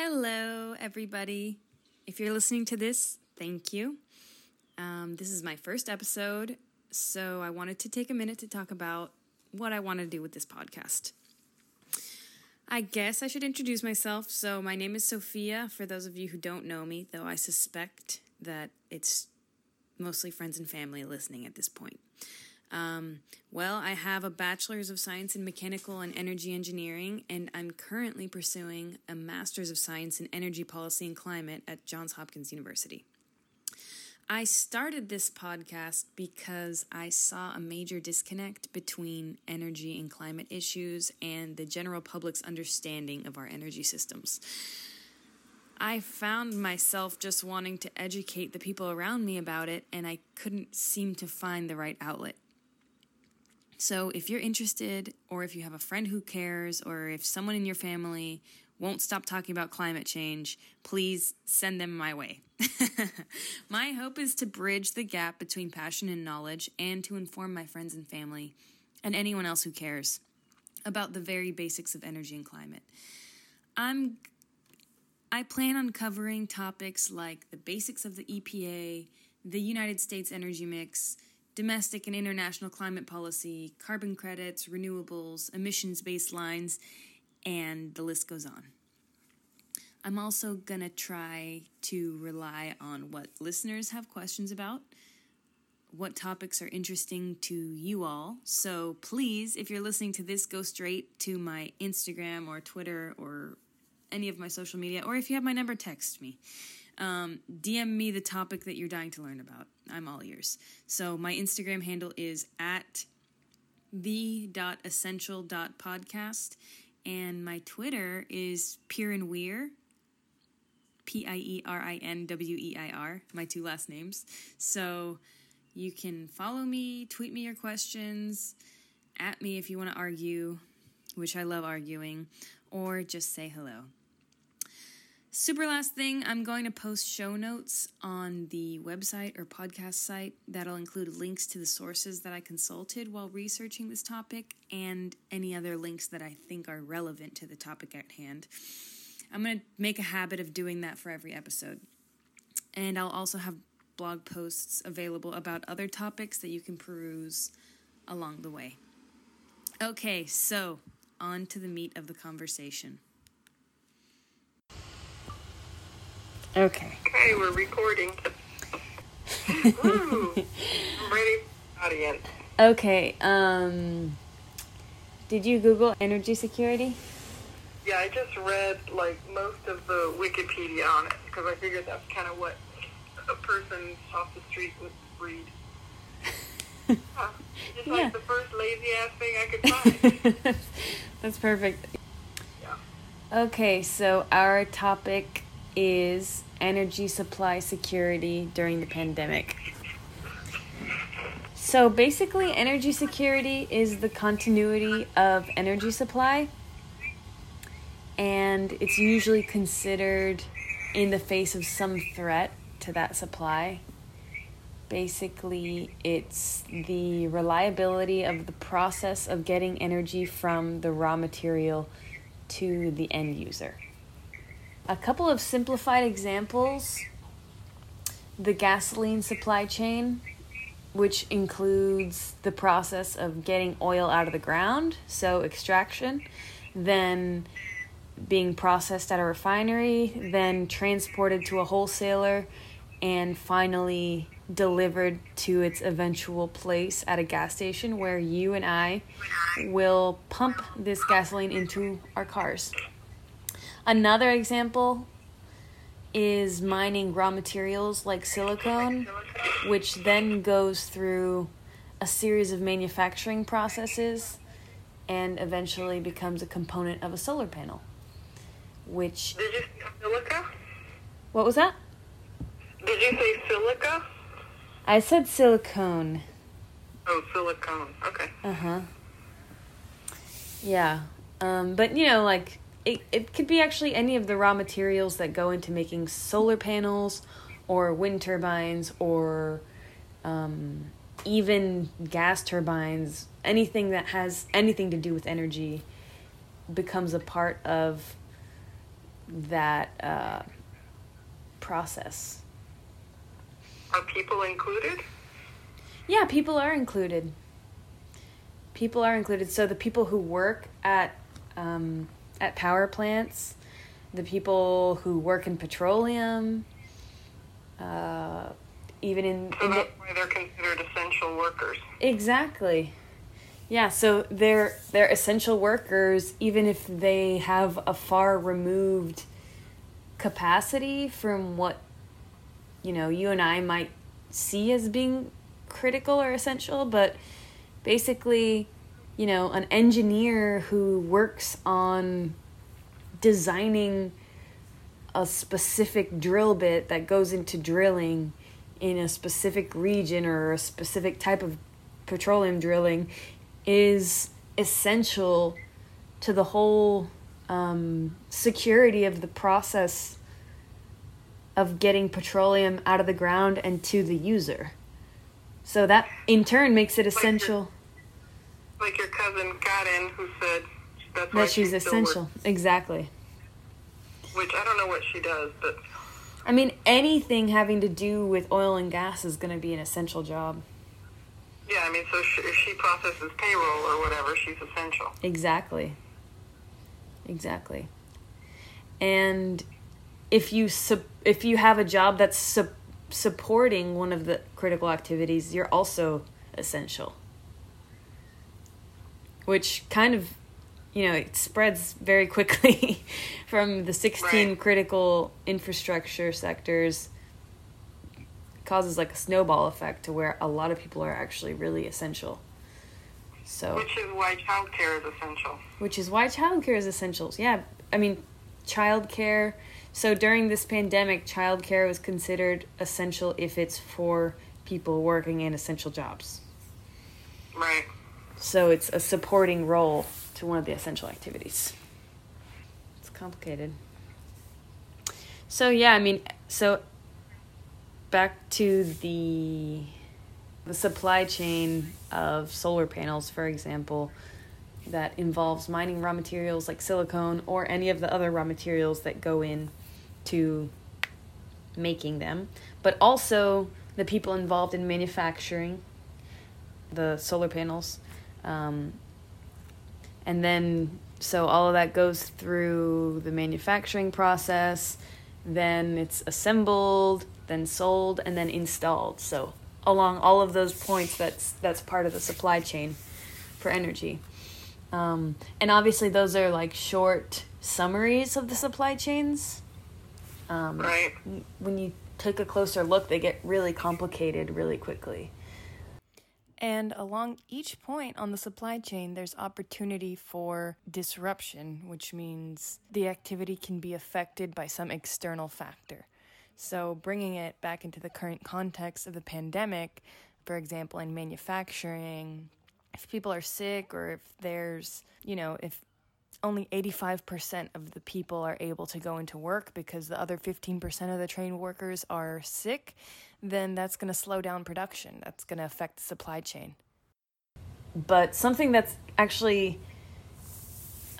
Hello, everybody. If you're listening to this, thank you. Um, this is my first episode, so I wanted to take a minute to talk about what I want to do with this podcast. I guess I should introduce myself. So, my name is Sophia, for those of you who don't know me, though I suspect that it's mostly friends and family listening at this point. Um, well, I have a bachelor's of science in mechanical and energy engineering, and I'm currently pursuing a master's of science in energy policy and climate at Johns Hopkins University. I started this podcast because I saw a major disconnect between energy and climate issues and the general public's understanding of our energy systems. I found myself just wanting to educate the people around me about it, and I couldn't seem to find the right outlet. So, if you're interested, or if you have a friend who cares, or if someone in your family won't stop talking about climate change, please send them my way. my hope is to bridge the gap between passion and knowledge and to inform my friends and family and anyone else who cares about the very basics of energy and climate. I'm I plan on covering topics like the basics of the EPA, the United States energy mix, domestic and international climate policy, carbon credits, renewables, emissions baselines, and the list goes on. I'm also going to try to rely on what listeners have questions about, what topics are interesting to you all. So please, if you're listening to this, go straight to my Instagram or Twitter or any of my social media, or if you have my number, text me. Um, DM me the topic that you're dying to learn about. I'm all ears. So my Instagram handle is at the.essential.podcast and my Twitter is Pierin Weir, P I E R I N W E I R, my two last names. So you can follow me, tweet me your questions, at me if you want to argue, which I love arguing, or just say hello. Super last thing, I'm going to post show notes on the website or podcast site that'll include links to the sources that I consulted while researching this topic and any other links that I think are relevant to the topic at hand. I'm going to make a habit of doing that for every episode. And I'll also have blog posts available about other topics that you can peruse along the way. Okay, so on to the meat of the conversation. Okay. Okay, we're recording. Woo! I'm ready for audience. Okay, um did you Google energy security? Yeah, I just read like most of the Wikipedia on it because I figured that's kind of what a person off the street would read. Huh. Just like Yeah. the first lazy ass thing I could find. That's perfect. yeah. Okay, so our topic is energy supply security during the pandemic. So basically, energy security is the continuity of energy supply, and it's usually considered in the face of some threat to that supply. Basically, it's the reliability of the process of getting energy from the raw material to the end user. A couple of simplified examples the gasoline supply chain, which includes the process of getting oil out of the ground, so extraction, then being processed at a refinery, then transported to a wholesaler, and finally delivered to its eventual place at a gas station where you and I will pump this gasoline into our cars. Another example is mining raw materials like silicone, which then goes through a series of manufacturing processes and eventually becomes a component of a solar panel. Which, Did you say silica? what was that? Did you say silica? I said silicone. Oh, silicone. Okay. Uh huh. Yeah. Um, but you know, like it, it could be actually any of the raw materials that go into making solar panels or wind turbines or um, even gas turbines. Anything that has anything to do with energy becomes a part of that uh, process. Are people included? Yeah, people are included. People are included. So the people who work at um, at power plants, the people who work in petroleum, uh, even in, So in the, why they're considered essential workers. Exactly. Yeah, so they're they're essential workers even if they have a far removed capacity from what you know, you and I might see as being critical or essential, but basically, you know, an engineer who works on designing a specific drill bit that goes into drilling in a specific region or a specific type of petroleum drilling is essential to the whole um, security of the process of getting petroleum out of the ground and to the user. So that in turn makes it essential Like your cousin Karen, who said that's why that she's she essential. Exactly. which I don't know what she does, but I mean, anything having to do with oil and gas is going to be an essential job. yeah, I mean, so she, if she processes payroll or whatever, she's essential. Exactly. Exactly. And if you if you have a job that's sup- supporting one of the critical activities, you're also essential. Which kind of, you know, it spreads very quickly from the 16 Right. critical infrastructure sectors causes like a snowball effect to where a lot of people are actually really essential. So Which is why childcare is essential. which is why childcare is essential. Yeah, I mean, childcare. So during this pandemic, childcare was considered essential if it's for people working in essential jobs. Right. So it's a supporting role to one of the essential activities. It's complicated. So yeah, I mean, so back to the the supply chain of solar panels, for example, that involves mining raw materials like silicone or any of the other raw materials that go in to making them, but also the people involved in manufacturing the solar panels. Um, and then, so all of that goes through the manufacturing process, then it's assembled, then sold, and then installed. So, along all of those points, that's, that's part of the supply chain for energy. Um, and obviously, those are like short summaries of the supply chains. Um, Right. when you take a closer look, they get really complicated really quickly. And along each point on the supply chain, there's opportunity for disruption, which means the activity can be affected by some external factor. So, bringing it back into the current context of the pandemic, for example, in manufacturing, if people are sick or if there's, you know, if only 85% of the people are able to go into work because the other 15% of the trained workers are sick, then that's going to slow down production. That's going to affect the supply chain. But something that's actually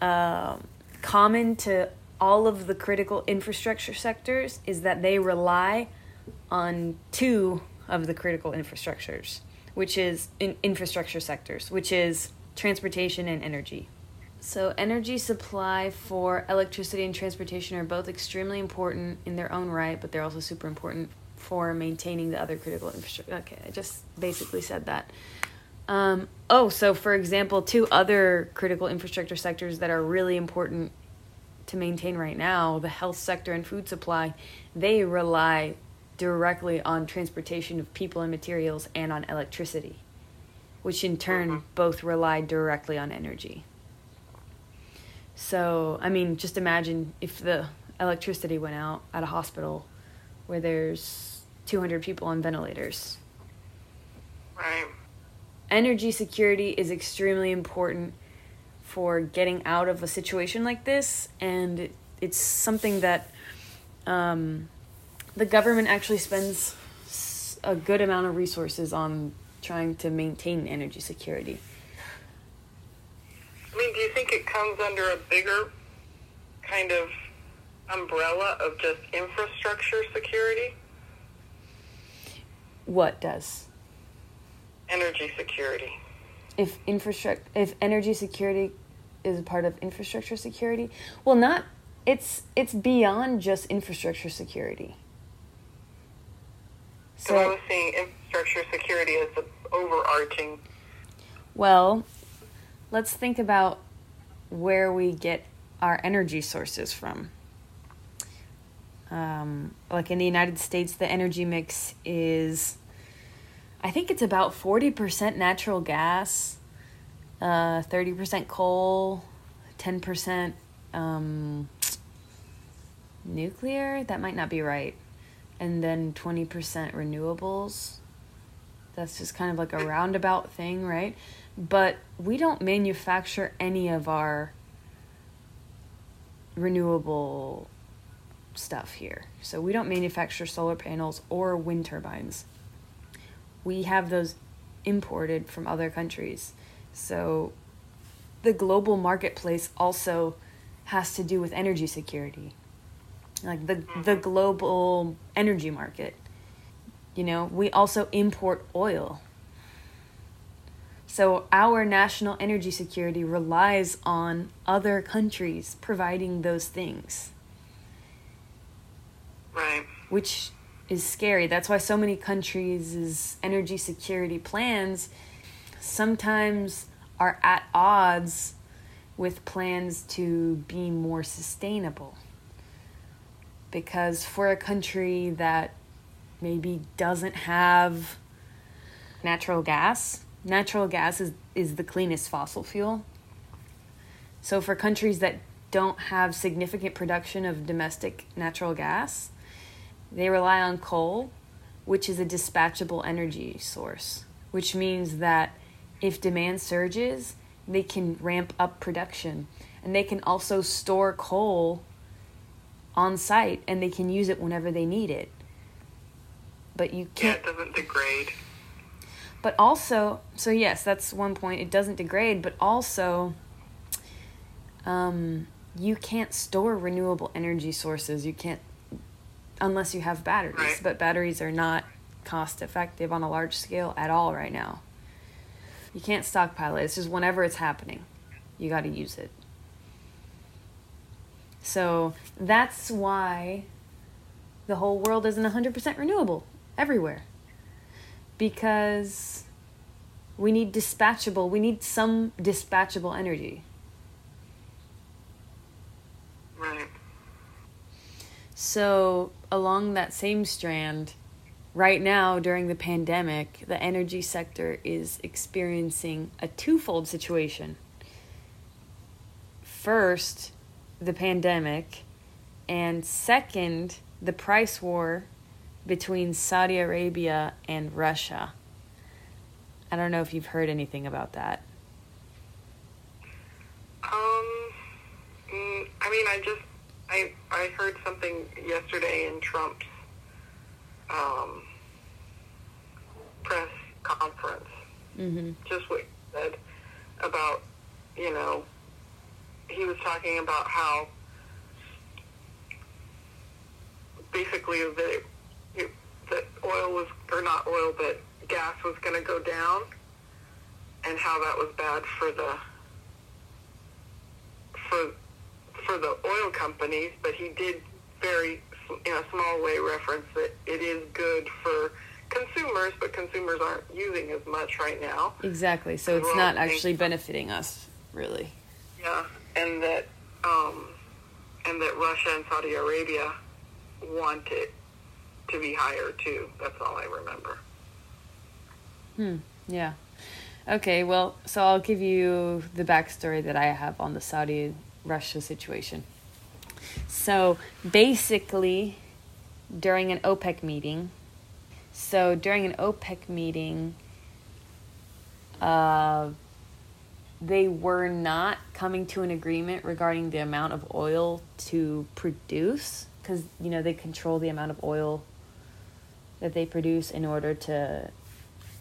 um, common to all of the critical infrastructure sectors is that they rely on two of the critical infrastructures, which is in infrastructure sectors, which is transportation and energy. So, energy supply for electricity and transportation are both extremely important in their own right, but they're also super important for maintaining the other critical infrastructure. Okay, I just basically said that. Um, oh, so for example, two other critical infrastructure sectors that are really important to maintain right now the health sector and food supply they rely directly on transportation of people and materials and on electricity, which in turn Mhm. both rely directly on energy. So, I mean, just imagine if the electricity went out at a hospital where there's 200 people on ventilators. Right. Energy security is extremely important for getting out of a situation like this, and it's something that um, the government actually spends a good amount of resources on trying to maintain energy security. I mean, do you think it comes under a bigger kind of umbrella of just infrastructure security, What does? energy security. If infrastructure, if energy security is a part of infrastructure security, well, not. It's it's beyond just infrastructure security. So I was seeing infrastructure security as the overarching. Well, let's think about where we get our energy sources from. Um, like in the United States, the energy mix is, I think it's about 40% natural gas, uh, 30% coal, 10% um, nuclear. That might not be right. And then 20% renewables. That's just kind of like a roundabout thing, right? But we don't manufacture any of our renewable stuff here. So we don't manufacture solar panels or wind turbines. We have those imported from other countries. So the global marketplace also has to do with energy security. Like the the global energy market. You know, we also import oil. So our national energy security relies on other countries providing those things, Right. which is scary. That's why so many countries' energy security plans sometimes are at odds with plans to be more sustainable. Because for a country that maybe doesn't have natural gas, natural gas is, is the cleanest fossil fuel. So for countries that don't have significant production of domestic natural gas, they rely on coal, which is a dispatchable energy source, which means that if demand surges, they can ramp up production and they can also store coal on site and they can use it whenever they need it. But you can't it doesn't degrade. But also so yes that's one point. It doesn't degrade but also um, you can't store renewable energy sources. You can't unless you have batteries. But batteries are not cost effective on a large scale at all right now. You can't stockpile it. It's just whenever it's happening you got to use it. So that's why the whole world isn't 100% renewable everywhere because we need dispatchable we need some dispatchable energy Right. so along that same strand right now during the pandemic the energy sector is experiencing a twofold situation first the pandemic and second the price war between Saudi Arabia and Russia. I don't know if you've heard anything about that. Um, mm, I mean, I just I I heard something yesterday in Trump's um, press conference. mhm Just what he said about you know he was talking about how basically the that oil was or not oil but gas was going to go down and how that was bad for the for for the oil companies, but he did very in a small way reference that it is good for consumers, but consumers aren't using as much right now. exactly so it's not actually benefiting us really Yeah, and that um, and that Russia and Saudi Arabia want it to be higher too. That's all I remember. Hmm. Yeah. Okay. Well, so I'll give you the backstory that I have on the Saudi Russia situation. So basically, during an OPEC meeting, so during an OPEC meeting, uh, they were not coming to an agreement regarding the amount of oil to produce because you know they control the amount of oil that they produce in order to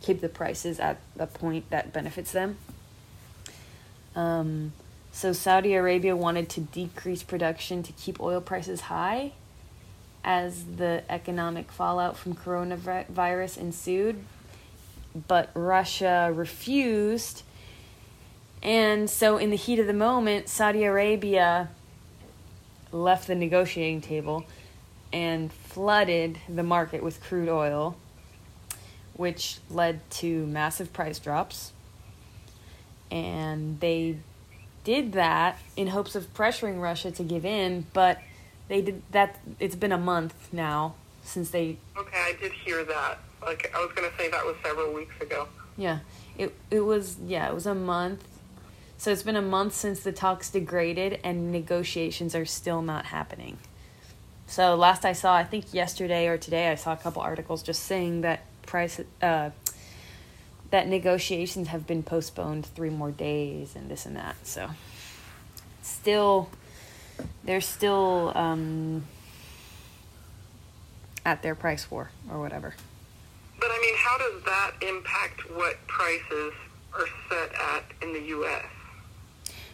keep the prices at a point that benefits them. Um, So Saudi Arabia wanted to decrease production to keep oil prices high as the economic fallout from coronavirus ensued, but Russia refused. And so, in the heat of the moment, Saudi Arabia left the negotiating table and flooded the market with crude oil, which led to massive price drops. And they did that in hopes of pressuring Russia to give in, but they did that. It's been a month now since they. Okay, I did hear that. Like I was gonna say that was several weeks ago. Yeah, it it was yeah it was a month. So it's been a month since the talks degraded and negotiations are still not happening. So last I saw, I think yesterday or today, I saw a couple articles just saying that price uh, that negotiations have been postponed three more days and this and that. So still they're still um, at their price war or whatever. But I mean, how does that impact what prices are set at in the U.S.?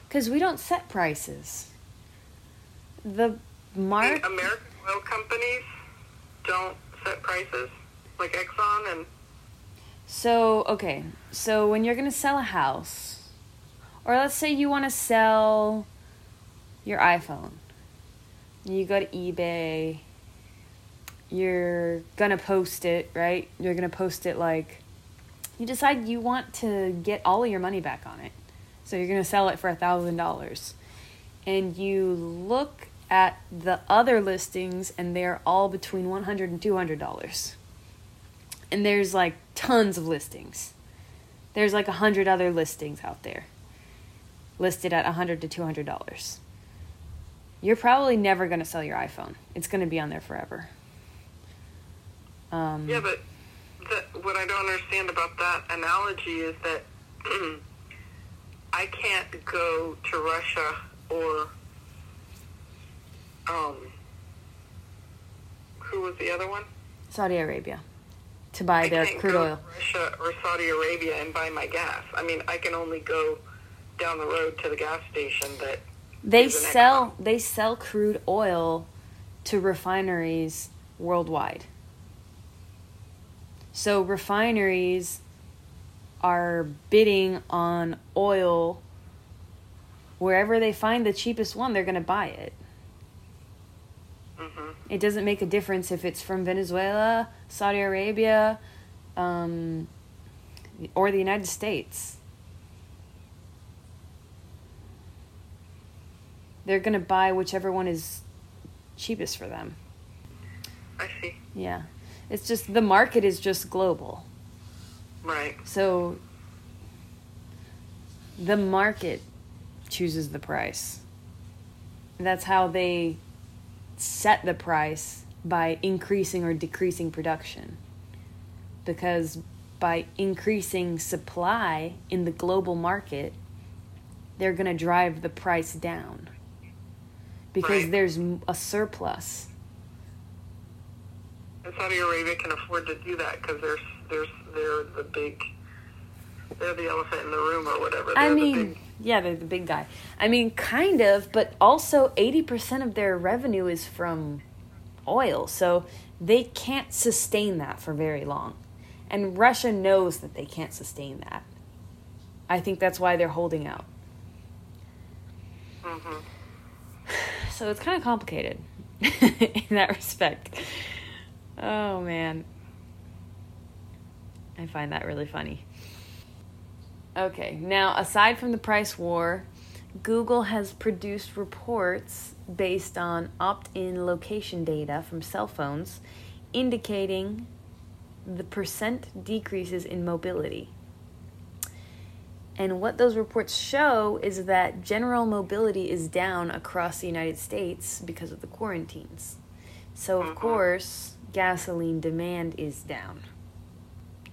Because we don't set prices. The mark. American oil companies don't set prices, like Exxon and. So okay, so when you're gonna sell a house, or let's say you want to sell your iPhone. You go to eBay. You're gonna post it, right? You're gonna post it like you decide you want to get all of your money back on it. So you're gonna sell it for a thousand dollars. And you look at the other listings and they're all between 100 and 200 dollars and there's like tons of listings there's like a hundred other listings out there listed at 100 to 200 dollars you're probably never going to sell your iPhone. It's going to be on there forever. Um, yeah, but the, what I don't understand about that analogy is that I can't go to Russia or um, who was the other one? Saudi Arabia to buy I the crude oil. Russia or Saudi Arabia and buy my gas. I mean, I can only go down the road to the gas station that they sell they sell crude oil to refineries worldwide. So refineries are bidding on oil wherever they find the cheapest one, they're going to buy it. Mm-hmm. It doesn't make a difference if it's from Venezuela, Saudi Arabia, um, or the United States. they're going to buy whichever one is cheapest for them. I see. Yeah. It's just the market is just global. Right. So the market chooses the price. That's how they set the price by increasing or decreasing production. Because by increasing supply in the global market, they're going to drive the price down because right. there's a surplus. And Saudi Arabia can afford to do that because they're, they're, they're the big, they're the elephant in the room or whatever. They're I mean, yeah, they're the big guy. I mean, kind of, but also 80% of their revenue is from oil. So they can't sustain that for very long. And Russia knows that they can't sustain that. I think that's why they're holding out. Mm-hmm so it's kind of complicated in that respect. Oh man. I find that really funny. Okay, now aside from the price war, Google has produced reports based on opt in location data from cell phones indicating the percent decreases in mobility. And what those reports show is that general mobility is down across the United States because of the quarantines. So, of mm-hmm. course, gasoline demand is down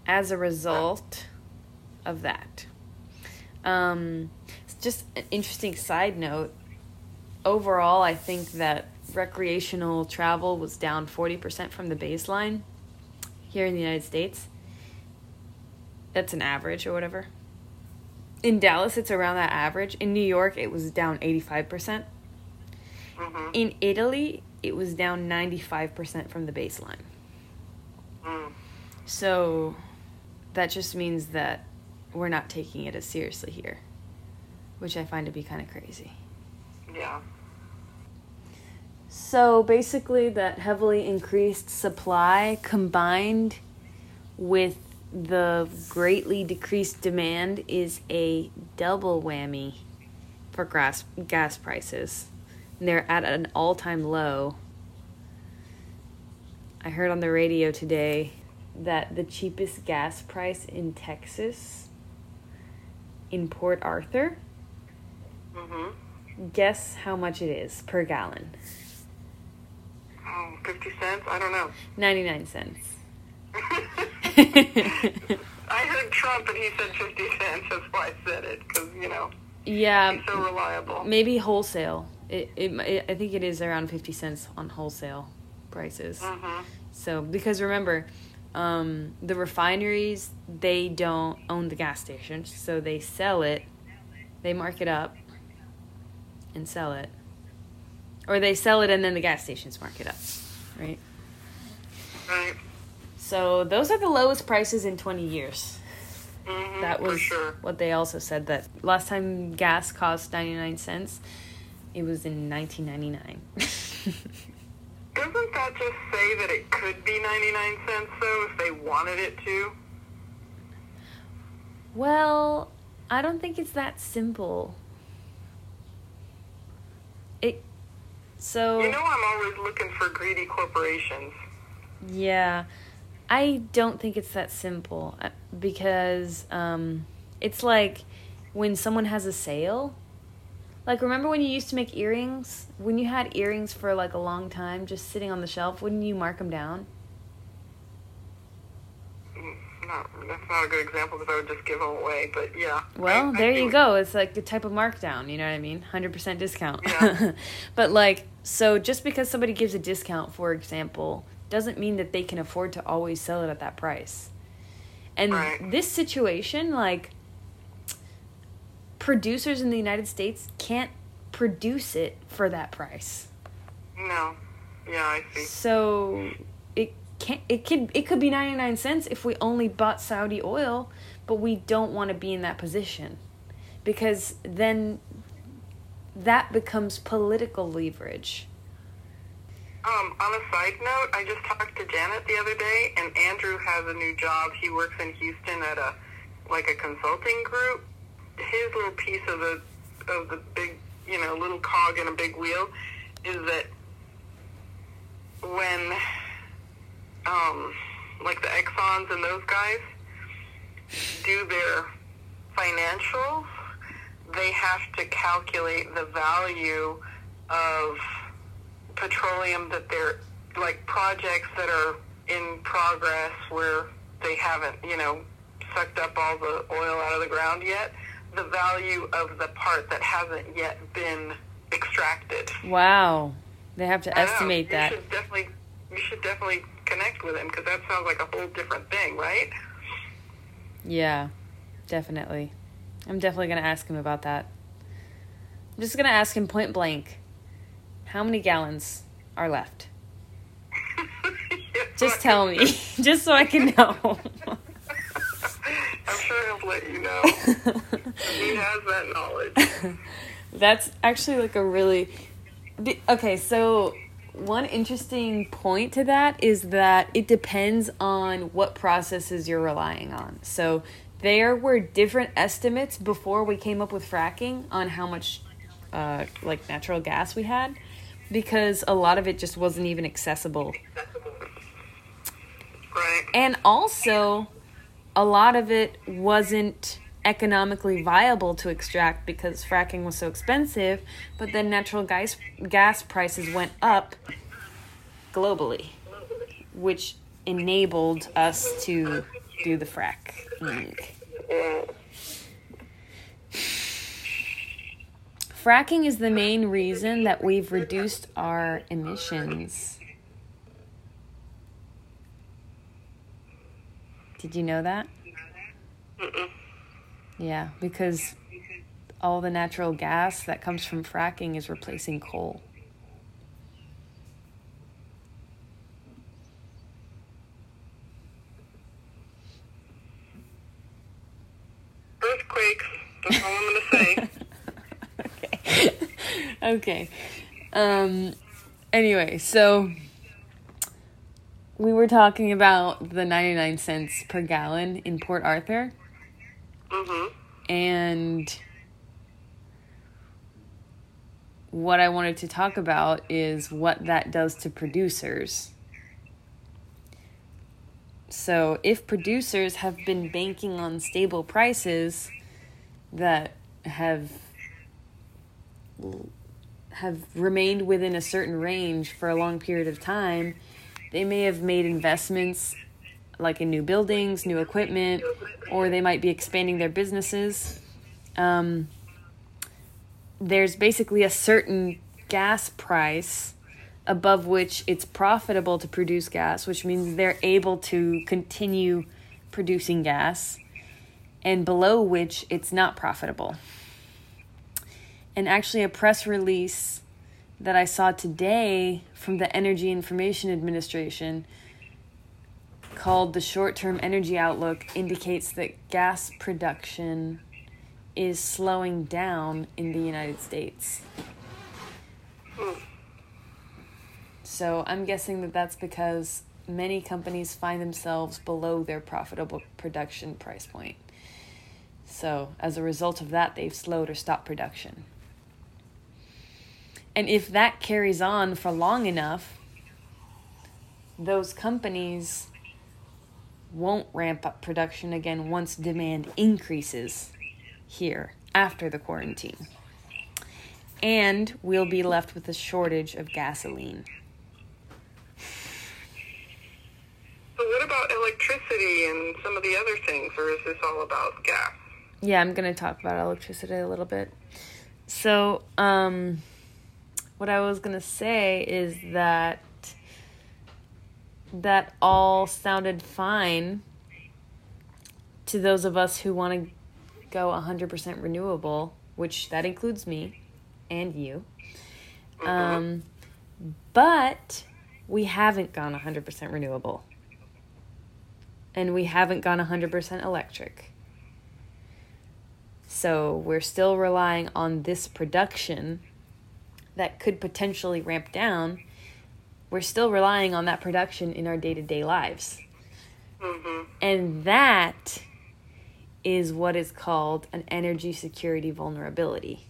as a result of that. Um, just an interesting side note. Overall, I think that recreational travel was down 40% from the baseline here in the United States. That's an average or whatever. in Dallas, it's around that average. In New York, it was down 85%. Mhm. In Italy, it was down 95% from the baseline. Mm. So that just means that we're not taking it as seriously here, which I find to be kind of crazy. Yeah. So basically, that heavily increased supply combined with the greatly decreased demand is a double whammy for gas, gas prices. And they're at an all time low. I heard on the radio today that the cheapest gas price in Texas, in Port Arthur, Mhm. guess how much it is per gallon? Oh, 50 cents? I don't know. 99 cents. I heard Trump and he said 50 cents. That's why I said it, because, you know, yeah, he's so reliable. maybe wholesale. It, it, it I think it is around 50 cents on wholesale prices. hmm So because remember, um, the refineries they don't own the gas stations, so they sell it, they mark it up, and sell it, or they sell it and then the gas stations mark it up, right? Right. So those are the lowest prices in 20 years. hmm That was sure. what they also said that last time gas cost 99 cents, it was in 1999. Doesn't that just say that it could be 99 cents, though, if they wanted it to? well, I don't think it's that simple. It so You know, I'm always looking for greedy corporations. yeah, I don't think it's that simple uh, because um, it's like when someone has a sale. Like remember when you used to make earrings? When you had earrings for like a long time just sitting on the shelf, wouldn't you mark them down? Mm, Not, that's not a good example because I would just give them away, but yeah. Well, I- I there see you go. It's like the type of markdown, you know what I mean? 100% discount. Yeah. but like so just because somebody gives a discount, for example, doesn't mean that they can afford to always sell it at that price. And Right. this situation like producers in the United States can't produce it for that price. No. Yeah, I see. So it can it could it could be 99 cents if we only bought Saudi oil, but we don't want to be in that position because then that becomes political leverage. Um, on a side note, I just talked to Janet the other day, and Andrew has a new job. He works in Houston at a like a consulting group. His little piece of the of the big, you know, little cog in a big wheel is that when um, like the Exxon's and those guys do their financials, they have to calculate the value of petroleum that they're like projects that are in progress where they haven't, you know, sucked up all the oil out of the ground yet. The value of the part that hasn't yet been extracted. Wow. They have to I know. estimate you that. Should definitely, you should definitely connect with him because that sounds like a whole different thing, right? Yeah. Definitely. I'm definitely going to ask him about that. I'm just going to ask him point blank. How many gallons are left? Just tell me, just so I can know. I'm sure he'll let you know. he has that knowledge. That's actually like a really okay. So one interesting point to that is that it depends on what processes you're relying on. So there were different estimates before we came up with fracking on how much uh, like natural gas we had because a lot of it just wasn't even accessible Right. and also a lot of it wasn't economically viable to extract because fracking was so expensive but then natural gas gas prices went up globally which enabled us to do the fracking fracking is the main reason that we've reduced our emissions did you know that Mm-mm. Yeah, because all the natural gas that comes from fracking is replacing coal. Earthquakes. That's all I'm going to say. okay. okay. Um anyway, so we were talking about the 99 cents per gallon in Port Arthur. hmm And what I wanted to talk about is what that does to producers. So, if producers have been banking on stable prices that have have remained within a certain range for a long period of time, they may have made investments like in new buildings, new equipment, or they might be expanding their businesses. Um, there's basically a certain gas price above which it's profitable to produce gas, which means they're able to continue producing gas, and below which it's not profitable. And actually, a press release that I saw today from the Energy Information Administration called the Short Term Energy Outlook indicates that gas production is slowing down in the United States. So I'm guessing that that's because many companies find themselves below their profitable production price point. So as a result of that, they've slowed or stopped production. And if that carries on for long enough, those companies won't ramp up production again once demand increases here after the quarantine. And we'll be left with a shortage of gasoline. So what about electricity and some of the other things, or is this all about gas? Yeah, I'm going to talk about electricity a little bit. So, um, what I was going to say is that that all sounded fine to those of us who want to go 100% renewable, which that includes me and you. Um, but we haven't gone 100% renewable. And we haven't gone 100% electric. So we're still relying on this production that could potentially ramp down. We're still relying on that production in our day to day lives. hmm And that is what is called an energy security vulnerability.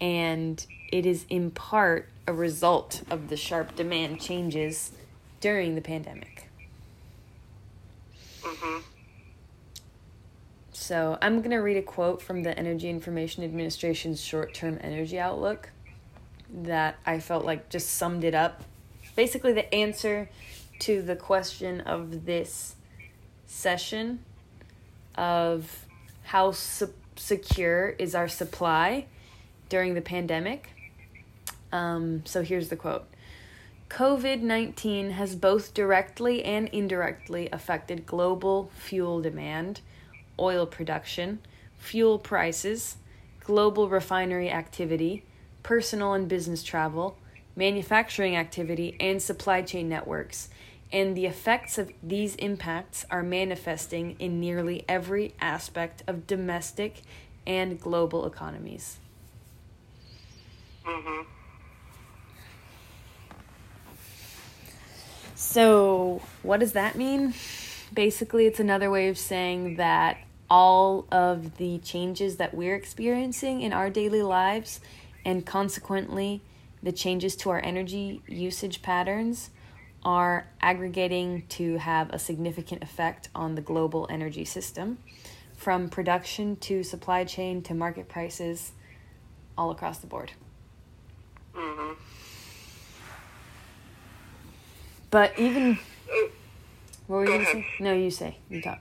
And it is in part a result of the sharp demand changes during the pandemic. hmm So I'm going to read a quote from the Energy Information Administration's short term energy outlook that I felt like just summed it up. Basically, the answer to the question of this session of how su- secure is our supply during the pandemic. Um, so here's the quote COVID 19 has both directly and indirectly affected global fuel demand, oil production, fuel prices, global refinery activity, personal and business travel, manufacturing activity, and supply chain networks. And the effects of these impacts are manifesting in nearly every aspect of domestic and global economies. hmm So, what does that mean? Basically, it's another way of saying that all of the changes that we're experiencing in our daily lives, and consequently, the changes to our energy usage patterns, are aggregating to have a significant effect on the global energy system, from production to supply chain to market prices, all across the board. hmm But even. What were Go you going to ahead. say? No, you say. You talk.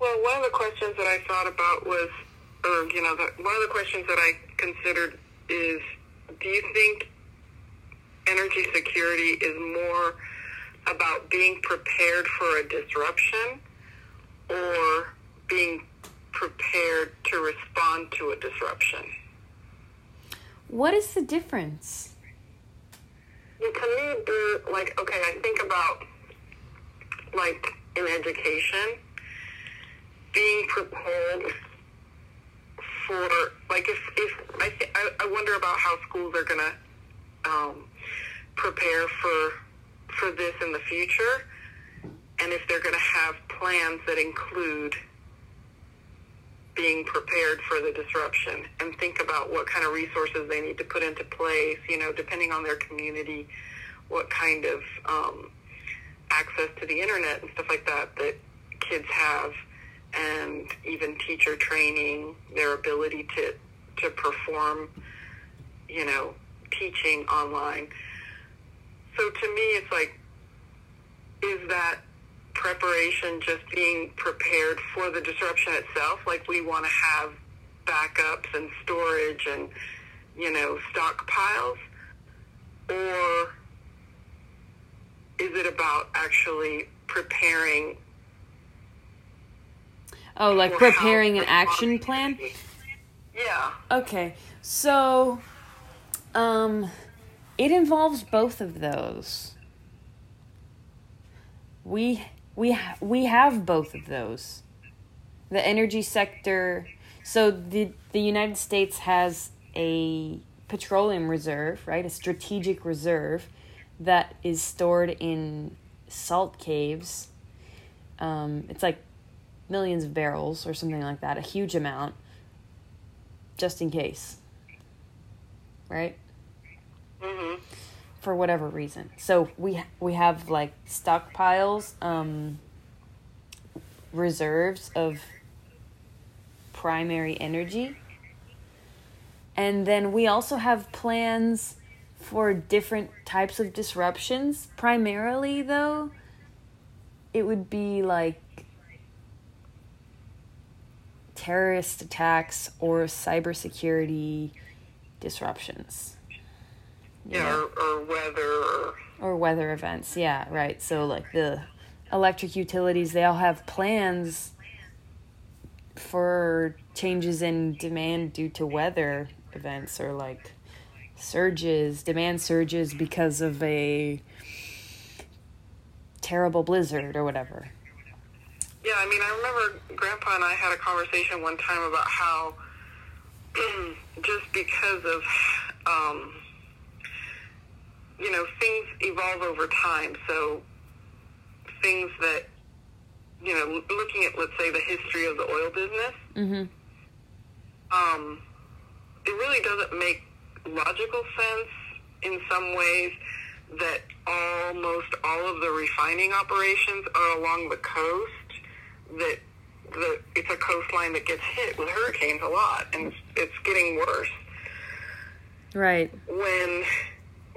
Well, one of the questions that I thought about was, or you know, the, one of the questions that I considered is, do you think energy security is more about being prepared for a disruption, or being prepared to respond to a disruption. What is the difference? Well, to me, like, okay, I think about, like, in education, being prepared for, like, if, if I, th- I, I wonder about how schools are to um, prepare for, for this in the future, and if they're to have plans that include being prepared for the disruption and think about what kind of resources they need to put into place, you know, depending on their community, what kind of um, access to the internet and stuff like that that kids have, and even teacher training, their ability to, to perform, you know, teaching online. So to me, it's like, is that preparation just being prepared for the disruption itself. Like we want to have backups and storage and, you know, stockpiles? Or is it about actually preparing? Oh, like preparing an action plan? Yeah. Okay. So um it involves both of those. We we ha- we have both of those. The energy sector. So the the United States has a petroleum reserve, right? A strategic reserve that is stored in salt caves. Um, it's like millions of barrels or something like that, a huge amount, just in case. Right? Mm-hmm for whatever reason. So we we have like stockpiles, um, reserves of primary energy. And then we also have plans for different types of disruptions. Primarily, though, it would be like terrorist attacks or cybersecurity disruptions. Yeah, or, or weather or weather events. Yeah, right. So like the electric utilities, they all have plans for changes in demand due to weather events or like surges, demand surges because of a terrible blizzard or whatever. Yeah, I mean, I remember Grandpa and I had a conversation one time about how just because of um, you know, things evolve over time. So things that, you know, looking at, let's say, the history of the oil business, mm-hmm. um, it really doesn't make logical sense in some ways that almost all of the refining operations are along the coast, that the, it's a coastline that gets hit with hurricanes a lot, and it's, it's getting worse. Right. When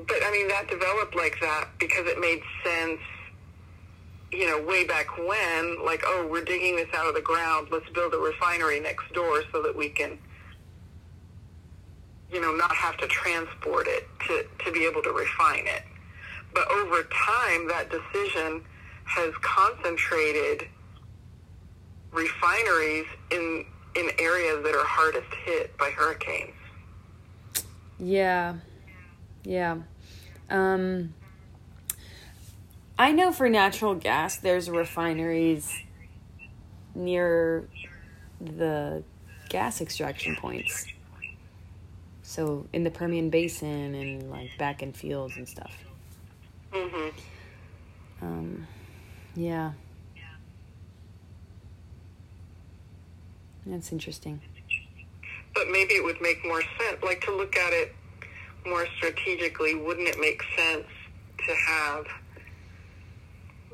but I mean, that developed like that because it made sense, you know, way back when, like, oh, we're digging this out of the ground. Let's build a refinery next door so that we can, you know, not have to transport it to, to be able to refine it. But over time, that decision has concentrated refineries in in areas that are hardest hit by hurricanes. Yeah. Yeah. Um, I know for natural gas, there's refineries near the gas extraction points. So in the Permian Basin and like Bakken fields and stuff. Mm-hmm. Um, yeah. That's interesting. But maybe it would make more sense, like to look at it more strategically, wouldn't it make sense to have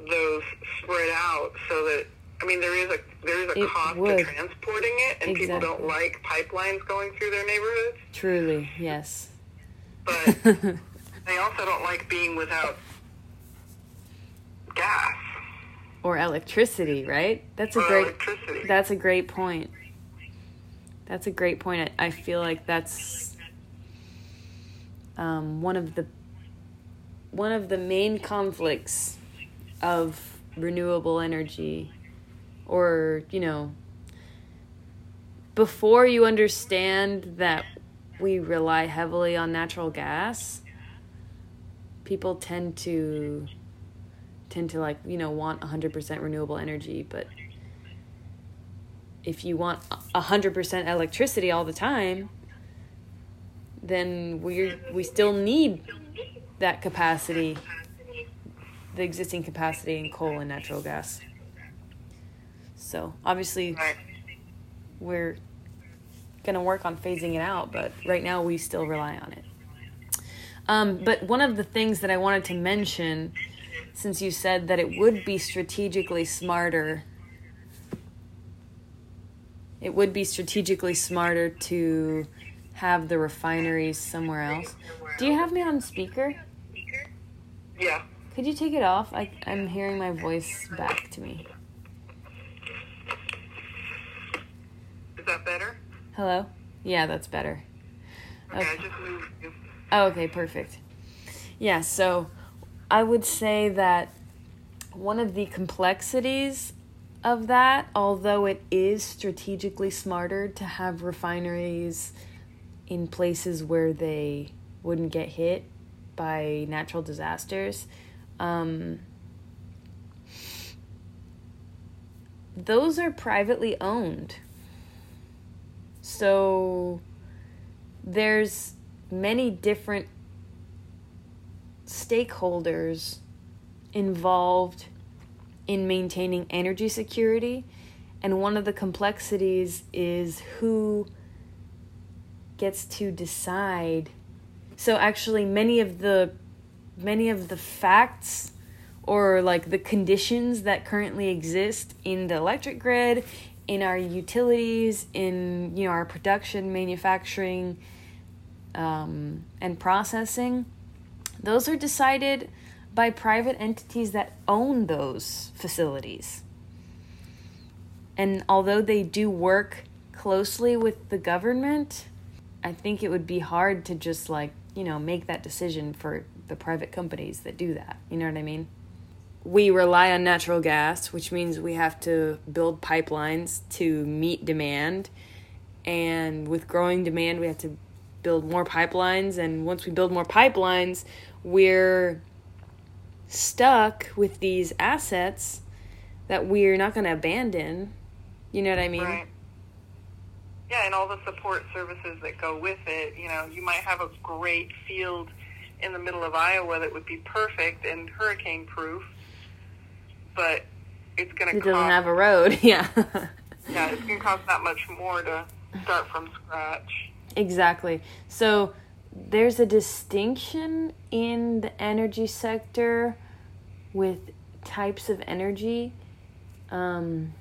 those spread out so that I mean there is a there is a it cost would. to transporting it and exactly. people don't like pipelines going through their neighborhoods. Truly, yes. But they also don't like being without gas or electricity, right? That's a great electricity. That's a great point. That's a great point. I, I feel like that's um, one of the one of the main conflicts of renewable energy or you know before you understand that we rely heavily on natural gas, people tend to tend to like, you know, want 100% renewable energy, but if you want 100% electricity all the time, then we we still need that capacity, the existing capacity in coal and natural gas. So obviously, Right. we're gonna work on phasing it out, but right now we still rely on it. Um, but one of the things that I wanted to mention, since you said that it would be strategically smarter, it would be strategically smarter to have the refineries somewhere else. Do you have me on speaker? Yeah. Could you take it off? I, I'm hearing my voice back to me. Is that better? Hello? Yeah, that's better. Okay, Okay. I just moved you. Oh, okay, perfect. Yeah, so I would say that one of the complexities of that, although it is strategically smarter to have refineries in places where they wouldn't get hit by natural disasters, um, those are privately owned. So there's many different stakeholders involved in maintaining energy security and one of the complexities is who gets to decide. So actually many of the many of the facts or like the conditions that currently exist in the electric grid in our utilities in you know our production manufacturing um, and processing those are decided by private entities that own those facilities. And although they do work closely with the government i think it would be hard to just like you know make that decision for the private companies that do that. You know what i mean we rely on natural gas which means we have to build pipelines to meet demand and with growing demand we have to build more pipelines and once we build more pipelines we're stuck with these assets that we're not going to abandon you know what i mean Right. Yeah, and all the support services that go with it. You know, you might have a great field in the middle of Iowa that would be perfect and hurricane proof, but it's going to it cost. doesn't have a road yeah yeah, it's going to cost that much more to start from scratch. Exactly. So there's a distinction in the energy sector with types of energy. Um,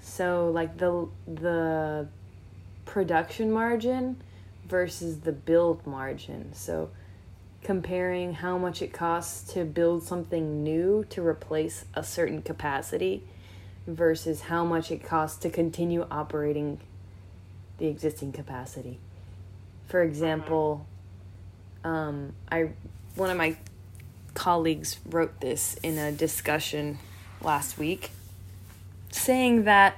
so like the the production margin versus the build margin. So comparing how much it costs to build something new to replace a certain capacity versus how much it costs to continue operating the existing capacity. For example, um, I one of my colleagues wrote this in a discussion last week, saying that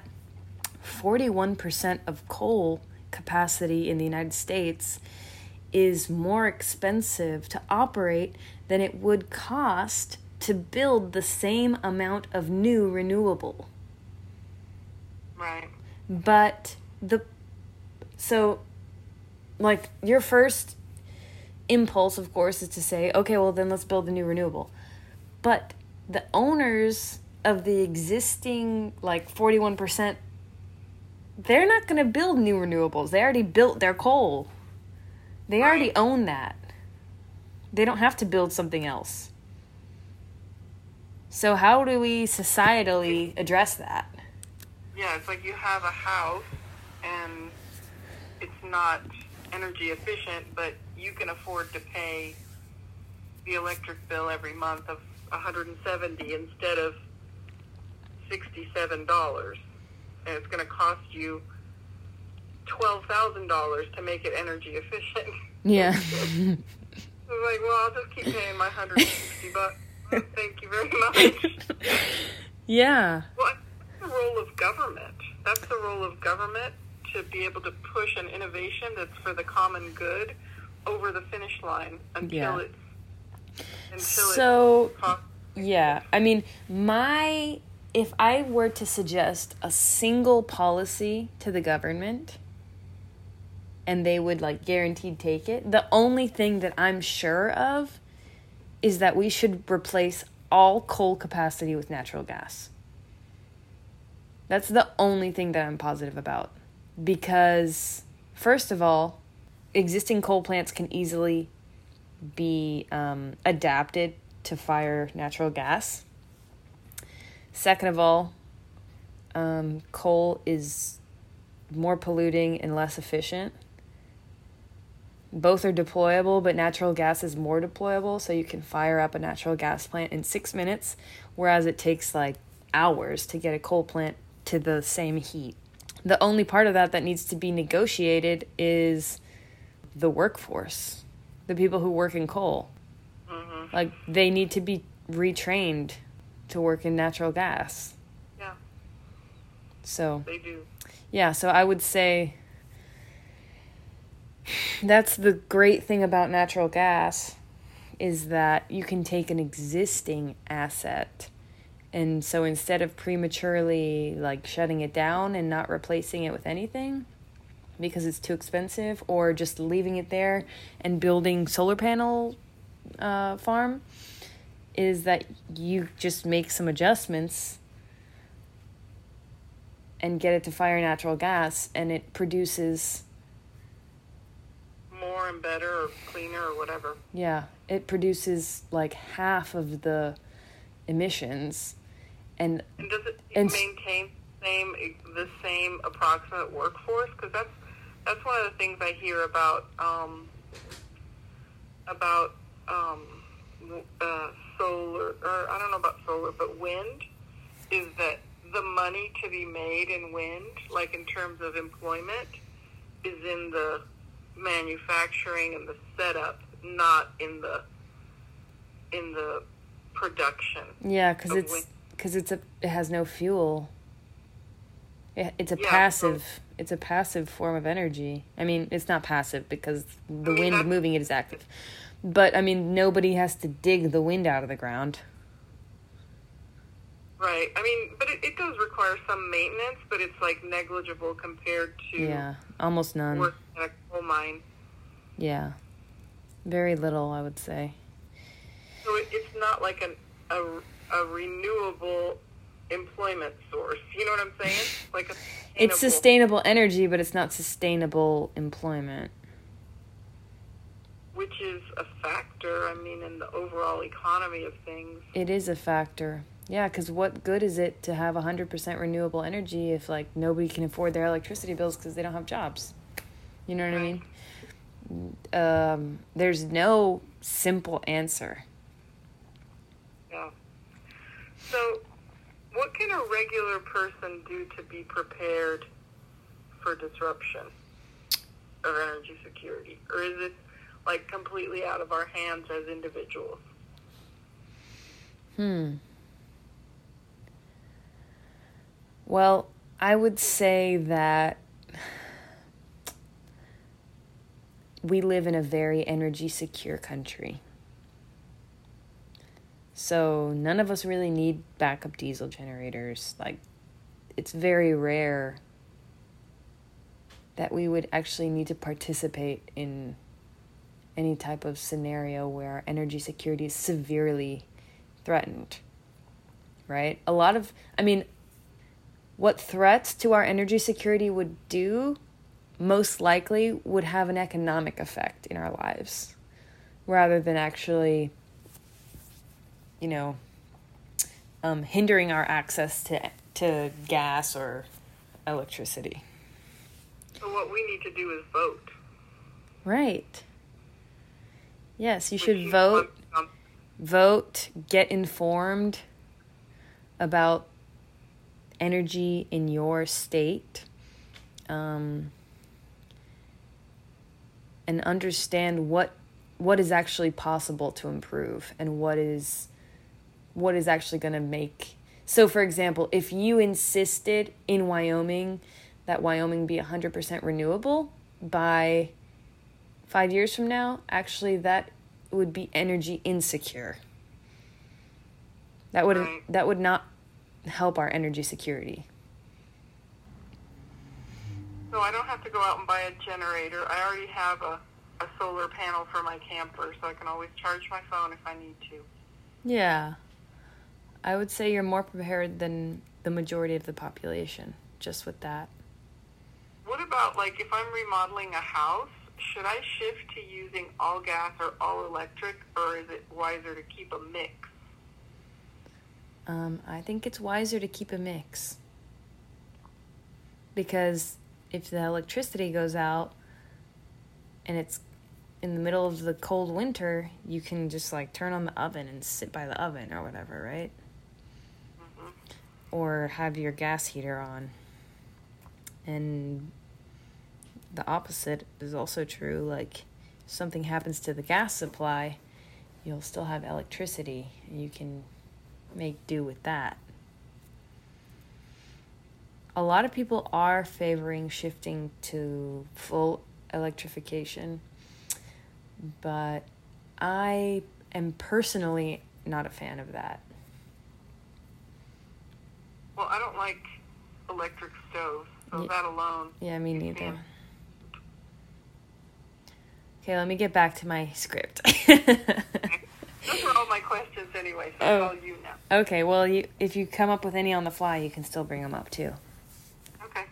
41% of coal capacity in the United States is more expensive to operate than it would cost to build the same amount of new renewable. Right. But the so like your first impulse of course is to say, okay, well then let's build the new renewable. But the owners of the existing like 41% they're not going to build new renewables. They already built their coal. They already own that. They don't have to build something else. So how do we societally address that? Yeah, it's like you have a house and it's not energy efficient, but you can afford to pay the electric bill every month of 170 instead of $67. And it's going to cost you $12,000 to make it energy efficient. Yeah. I was like, well, I'll just keep paying my 160 bucks. Thank you very much. yeah. Well, that's the role of government. That's the role of government to be able to push an innovation that's for the common good over the finish line until Yeah. it's until So- it's cost- Yeah, I mean, my if I were to suggest a single policy to the government and they would like guaranteed take it, the only thing that I'm sure of is that we should replace all coal capacity with natural gas. That's the only thing that I'm positive about because first of all, existing coal plants can easily be um, adapted to fire natural gas. Second of all, um, coal is more polluting and less efficient. Both are deployable, but natural gas is more deployable, so you can fire up a natural gas plant in six minutes, whereas it takes like hours to get a coal plant to the same heat. The only part of that that needs to be negotiated is the workforce, the people who work in coal. Mm-hmm. Like they need to be retrained to work in natural gas. yeah, So, they do. yeah, so I would say that's the great thing about natural gas is that you can take an existing asset and so instead of prematurely like shutting it down and not replacing it with anything because it's too expensive or just leaving it there and building solar panel uh, farm is that you just make some adjustments and get it to fire natural gas and it produces More and better or cleaner or whatever. yeah it produces like half of the emissions and And does it And- maintain the same the same approximate workforce? Because that's that's one of the things I hear about um, about um, uh, solar, or I don't know about solar, but wind is that the money to be made in wind, like in terms of employment, is in the manufacturing and the setup, not in the in the production. yeah because it's because it's a it has no fuel. It, it's a Yeah, so- passive it's a passive form of energy. I mean it's not passive because the I mean, wind moving it is active. but i mean nobody has to dig the wind out of the ground Right. I mean, but it, it does require some maintenance, but it's like negligible compared to yeah almost none working at a coal mine. yeah very little i would say So it, it's not like an, a, a renewable employment source. You know what I'm saying? Like a it's sustainable- sustainable energy but it's not sustainable employment which is a factor. I mean, in the overall economy of things. It is a factor. Yeah, because what good is it to have 100% renewable energy if, like, nobody can afford their electricity bills because they don't have jobs? You know what I mean? Um, there's no simple answer. Yeah. So, what can a regular person do to be prepared for disruption of energy security? Or is it like completely out of our hands as individuals? Hmm. Well, I would say that we live in a very energy secure country. So none of us really need backup diesel generators. Like, it's very rare that we would actually need to participate in any type of scenario where our energy security is severely threatened. Right? A lot of, I mean, what threats to our energy security would do most likely would have an economic effect in our lives rather than actually you know um, hindering our access to to gas or electricity. So, what we need to do is vote. right. Yes you should vote? vote get informed about energy in your state um, and understand what what is actually possible to improve and what is what is actually going to make so for example if you insisted in Wyoming that Wyoming be 100% renewable by five years from now, actually, that would be energy insecure. That would that would not help our energy security. So I don't have to go out and buy a generator. I already have a, a solar panel for my camper, so I can always charge my phone if I need to. Yeah. I would say you're more prepared than the majority of the population just with that. What about like if I'm remodeling a house? Should I shift to using all gas or all electric, or is it wiser to keep a mix? Um, I think it's wiser to keep a mix. Because if the electricity goes out and it's in the middle of the cold winter, you can just like turn on the oven and sit by the oven or whatever, right? Or have your gas heater on. And the opposite is also true. Like, if something happens to the gas supply, you'll still have electricity. You can make do with that. A lot of people are favoring shifting to full electrification, but I am personally not a fan of that. Well, I don't like electric stoves, so Ye- that alone. Yeah, me neither. can't- Okay, let me get back to my script. Those were all my questions anyway, so Oh. all you now. okay, well, you, if you come up with any on the fly, you can still bring them up too. Okay.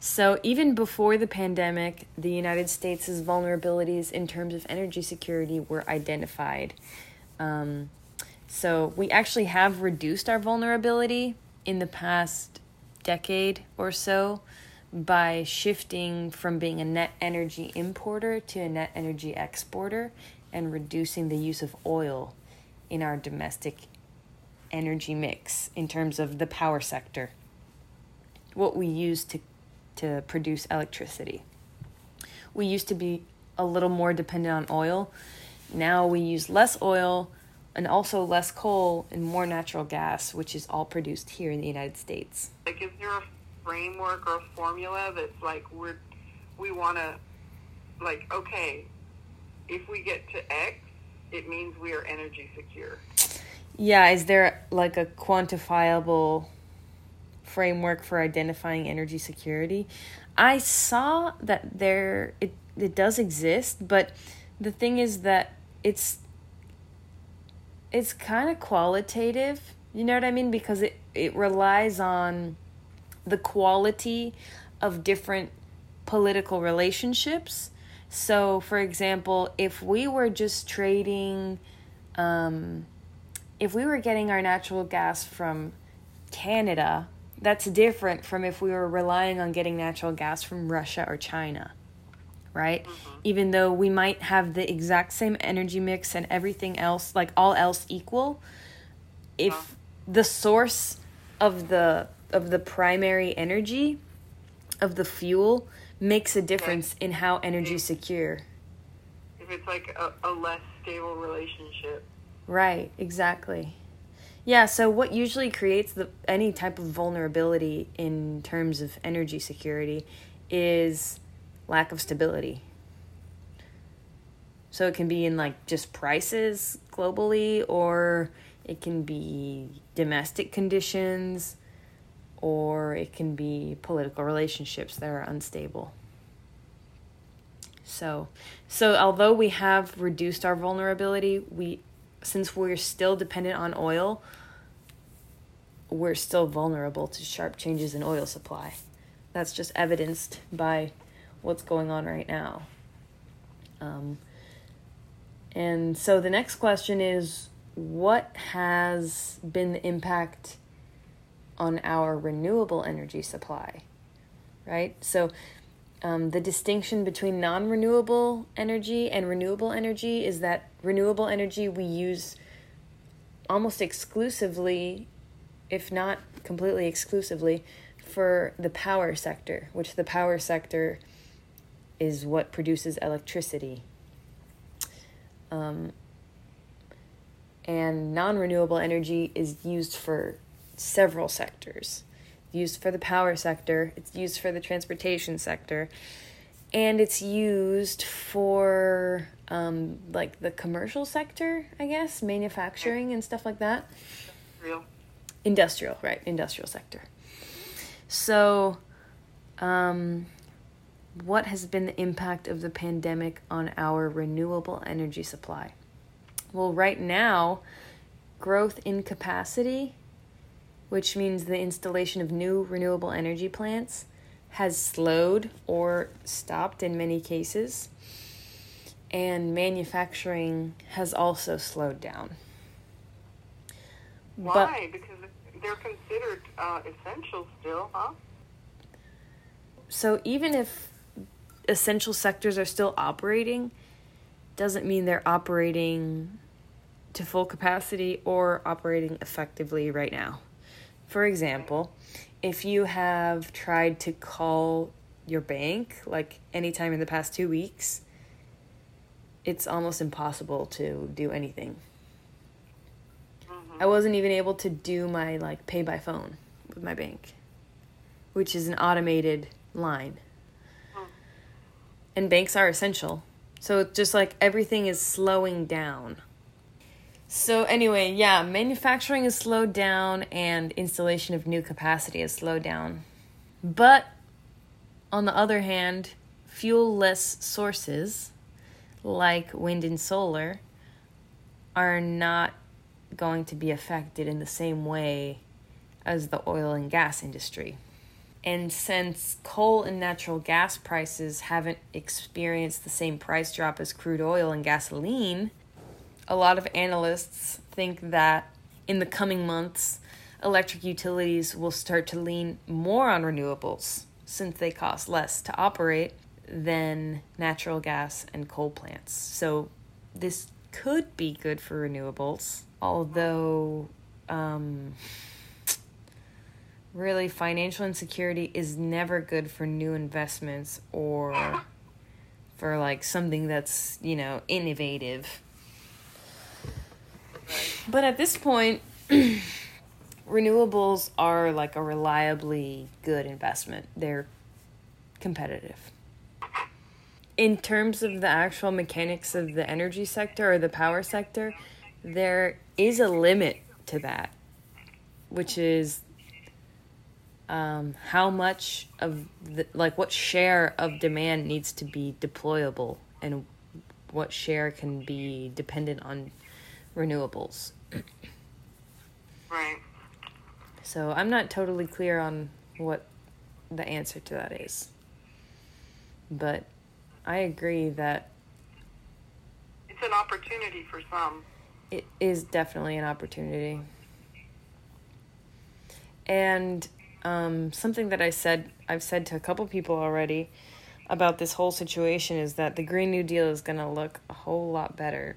So, even before the pandemic, the United States' vulnerabilities in terms of energy security were identified. Um, so, we actually have reduced our vulnerability in the past decade or so by shifting from being a net energy importer to a net energy exporter and reducing the use of oil in our domestic energy mix in terms of the power sector what we use to to produce electricity. We used to be a little more dependent on oil. Now we use less oil and also less coal and more natural gas, which is all produced here in the United States. Like, is there a framework or a formula that's like we're we want to like okay, if we get to X, it means we are energy secure. Yeah, is there like a quantifiable framework for identifying energy security? I saw that there it it does exist, but the thing is that it's it's kind of qualitative. You know what I mean? Because it it relies on the quality of different political relationships. So, for example, if we were just trading um, if we were getting our natural gas from Canada, that's different from if we were relying on getting natural gas from Russia or China, right? Even though we might have the exact same energy mix and everything else, like all else equal, if the source of the of the primary energy of the fuel makes a difference in how energy secure. If it's like a, a less stable relationship. Right, exactly. Yeah, so what usually creates the any type of vulnerability in terms of energy security is lack of stability. So it can be in like just prices globally or it can be domestic conditions or it can be political relationships that are unstable. So, so although we have reduced our vulnerability, we since we're still dependent on oil, we're still vulnerable to sharp changes in oil supply. That's just evidenced by what's going on right now. Um, and so the next question is what has been the impact on our renewable energy supply? Right? So um, the distinction between non renewable energy and renewable energy is that renewable energy we use almost exclusively, if not completely exclusively, for the power sector, which the power sector is what produces electricity. Um, and non renewable energy is used for several sectors used for the power sector, it's used for the transportation sector, and it's used for um, like the commercial sector, I guess, manufacturing and stuff like that. Real. Industrial, right? Industrial sector. So, um, what has been the impact of the pandemic on our renewable energy supply? Well, right now, growth in capacity, which means the installation of new renewable energy plants, has slowed or stopped in many cases. And manufacturing has also slowed down. Why? But, because they're considered uh, essential still, huh? So even if essential sectors are still operating, doesn't mean they're operating to full capacity or operating effectively right now. For example, if you have tried to call your bank like anytime in the past two weeks, it's almost impossible to do anything. Mm-hmm. I wasn't even able to do my like pay by phone with my bank, which is an automated line. Mm. And banks are essential. So it's just like everything is slowing down. So anyway, yeah, manufacturing is slowed down and installation of new capacity is slowed down. But on the other hand, fuel-less sources like wind and solar are not going to be affected in the same way as the oil and gas industry. And since coal and natural gas prices haven't experienced the same price drop as crude oil and gasoline, a lot of analysts think that in the coming months, electric utilities will start to lean more on renewables since they cost less to operate than natural gas and coal plants. So this could be good for renewables, although um, really financial insecurity is never good for new investments or for like something that's, you know, innovative but at this point, renewables are like a reliably good investment. They're competitive. In terms of the actual mechanics of the energy sector or the power sector, there is a limit to that, which is um, how much of the, like what share of demand needs to be deployable and what share can be dependent on renewables. Right. So I'm not totally clear on what the answer to that is. But I agree that it's an opportunity for some. It is definitely an opportunity. And um, something that I said, I've said to a couple people already about this whole situation is that the Green New Deal is going to look a whole lot better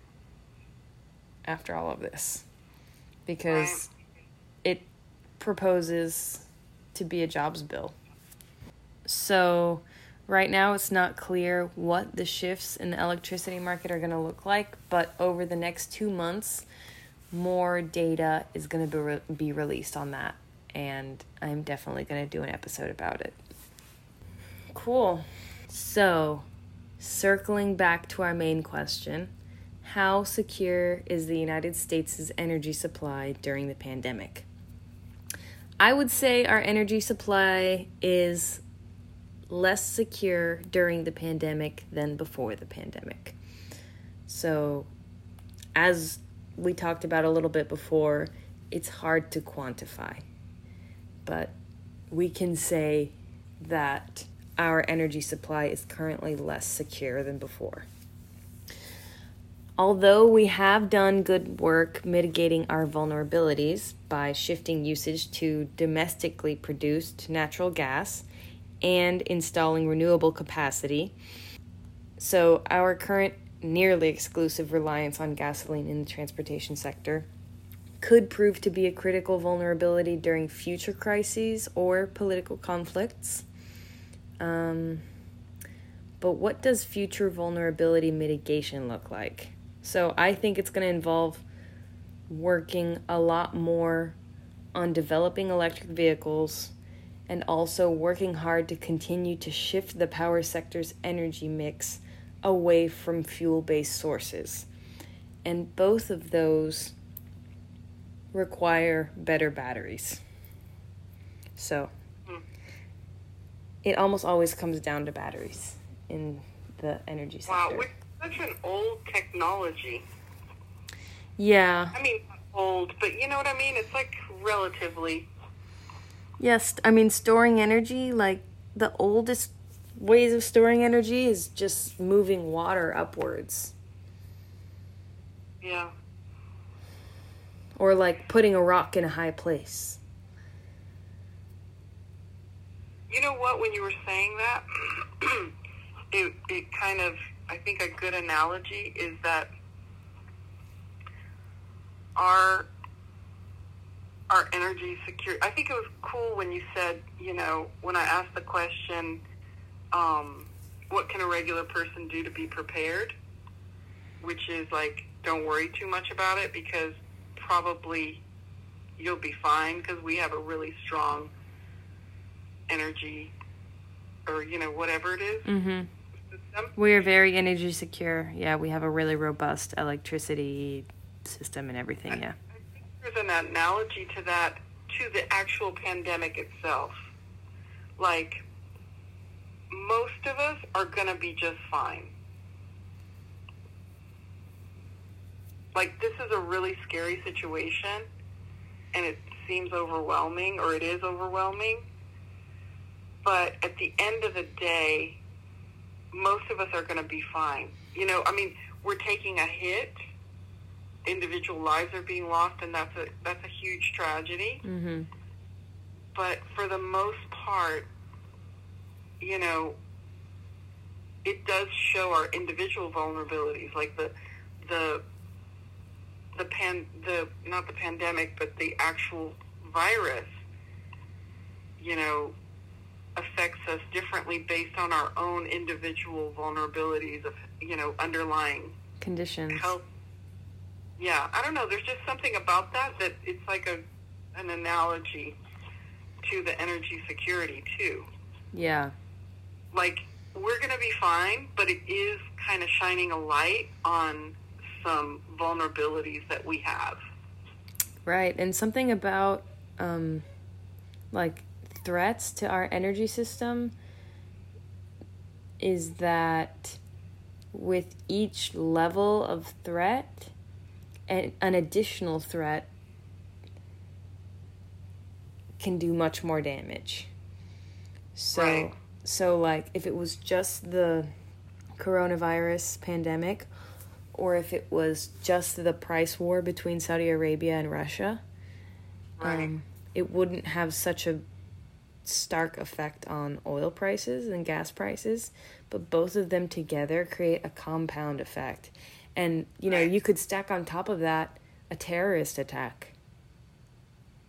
after all of this because it proposes to be a jobs bill. So, right now it's not clear what the shifts in the electricity market are going to look like, but over the next two months, more data is going to be, re- be released on that, and I'm definitely going to do an episode about it. Cool. So, circling back to our main question how secure is the United States' energy supply during the pandemic? I would say our energy supply is less secure during the pandemic than before the pandemic. So, as we talked about a little bit before, it's hard to quantify. But we can say that our energy supply is currently less secure than before. Although we have done good work mitigating our vulnerabilities by shifting usage to domestically produced natural gas and installing renewable capacity, so our current nearly exclusive reliance on gasoline in the transportation sector could prove to be a critical vulnerability during future crises or political conflicts. Um, but what does future vulnerability mitigation look like? So I think it's going to involve working a lot more on developing electric vehicles and also working hard to continue to shift the power sector's energy mix away from fuel based sources. And both of those require better batteries. So hmm. it almost always comes down to batteries in the energy sector. Wow, such an old technology. Yeah. I mean, old, but you know what I mean? It's like relatively. Yes, I mean storing energy like the oldest ways of storing energy is just moving water upwards. Yeah. Or like putting a rock in a high place. You know what? When you were saying that, it it kind of I think a good analogy is that our our energy security. I think it was cool when you said, you know, when I asked the question, um, what can a regular person do to be prepared? Which is like, don't worry too much about it because probably you'll be fine because we have a really strong energy or, you know, whatever it is. Mhm. System. We are very energy secure. Yeah, we have a really robust electricity system and everything, yeah. I think there's an analogy to that to the actual pandemic itself. Like, most of us are going to be just fine. Like, this is a really scary situation, and it seems overwhelming, or it is overwhelming. But at the end of the day, most of us are going to be fine. You know, I mean, we're taking a hit. Individual lives are being lost, and that's a that's a huge tragedy. Mhm. But for the most part, you know, it does show our individual vulnerabilities, like the the the pan the not the pandemic, but the actual virus. You know, affects us differently based on our own individual vulnerabilities of you know underlying Conditions. health. Yeah, I don't know. There's just something about that that it's like a an analogy to the energy security too. Yeah. Like we're going to be fine, but it is kind of shining a light on some vulnerabilities that we have. Right. And something about um like threats to our energy system is that with each level of threat an, an additional threat can do much more damage. So Right. so like if it was just the coronavirus pandemic or if it was just the price war between Saudi Arabia and Russia, Right. um, it wouldn't have such a stark effect on oil prices and gas prices, but both of them together create a compound effect. And you know, you could stack on top of that a terrorist attack.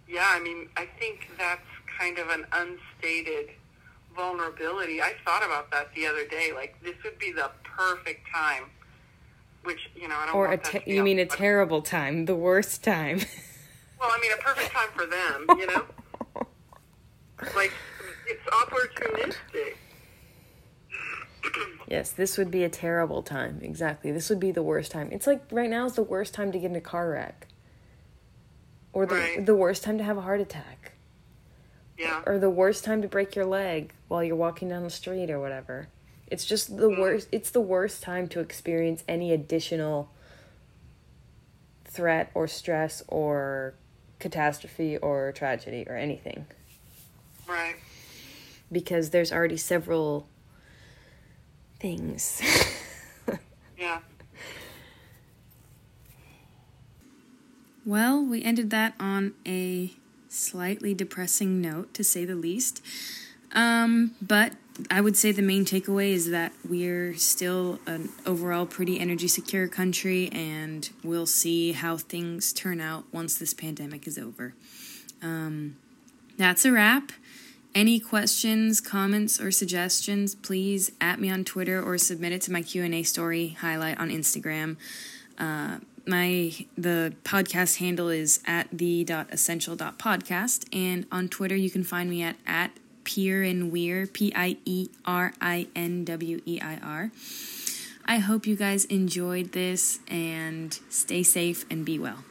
Yeah, I mean, I think that's kind of an unstated vulnerability. I thought about that the other day. Like, this would be the perfect time. Which you know, I don't Or a te- you mean a terrible time, the worst time. Well, I mean, a perfect time for them. You know, like it's opportunistic. yes, this would be a terrible time. Exactly. This would be the worst time. It's like right now is the worst time to get in a car wreck. Or the Right. the worst time to have a heart attack. Yeah, or the worst time to break your leg while you're walking down the street or whatever. It's just the mm. worst it's the worst time to experience any additional threat or stress or catastrophe or tragedy or anything right. because there's already several things. Yeah. Well, we ended that on a slightly depressing note, to say the least. Um, but I would say the main takeaway is that we're still an overall pretty energy secure country, and we'll see how things turn out once this pandemic is over. Um, that's a wrap. Any questions, comments, or suggestions, please at me on Twitter or submit it to my Q&A story highlight on Instagram. Uh, my the podcast handle is at the essential podcast and on twitter you can find me at at Pierin Weir, P I E R I N W E I R. I hope you guys enjoyed this and stay safe and be well.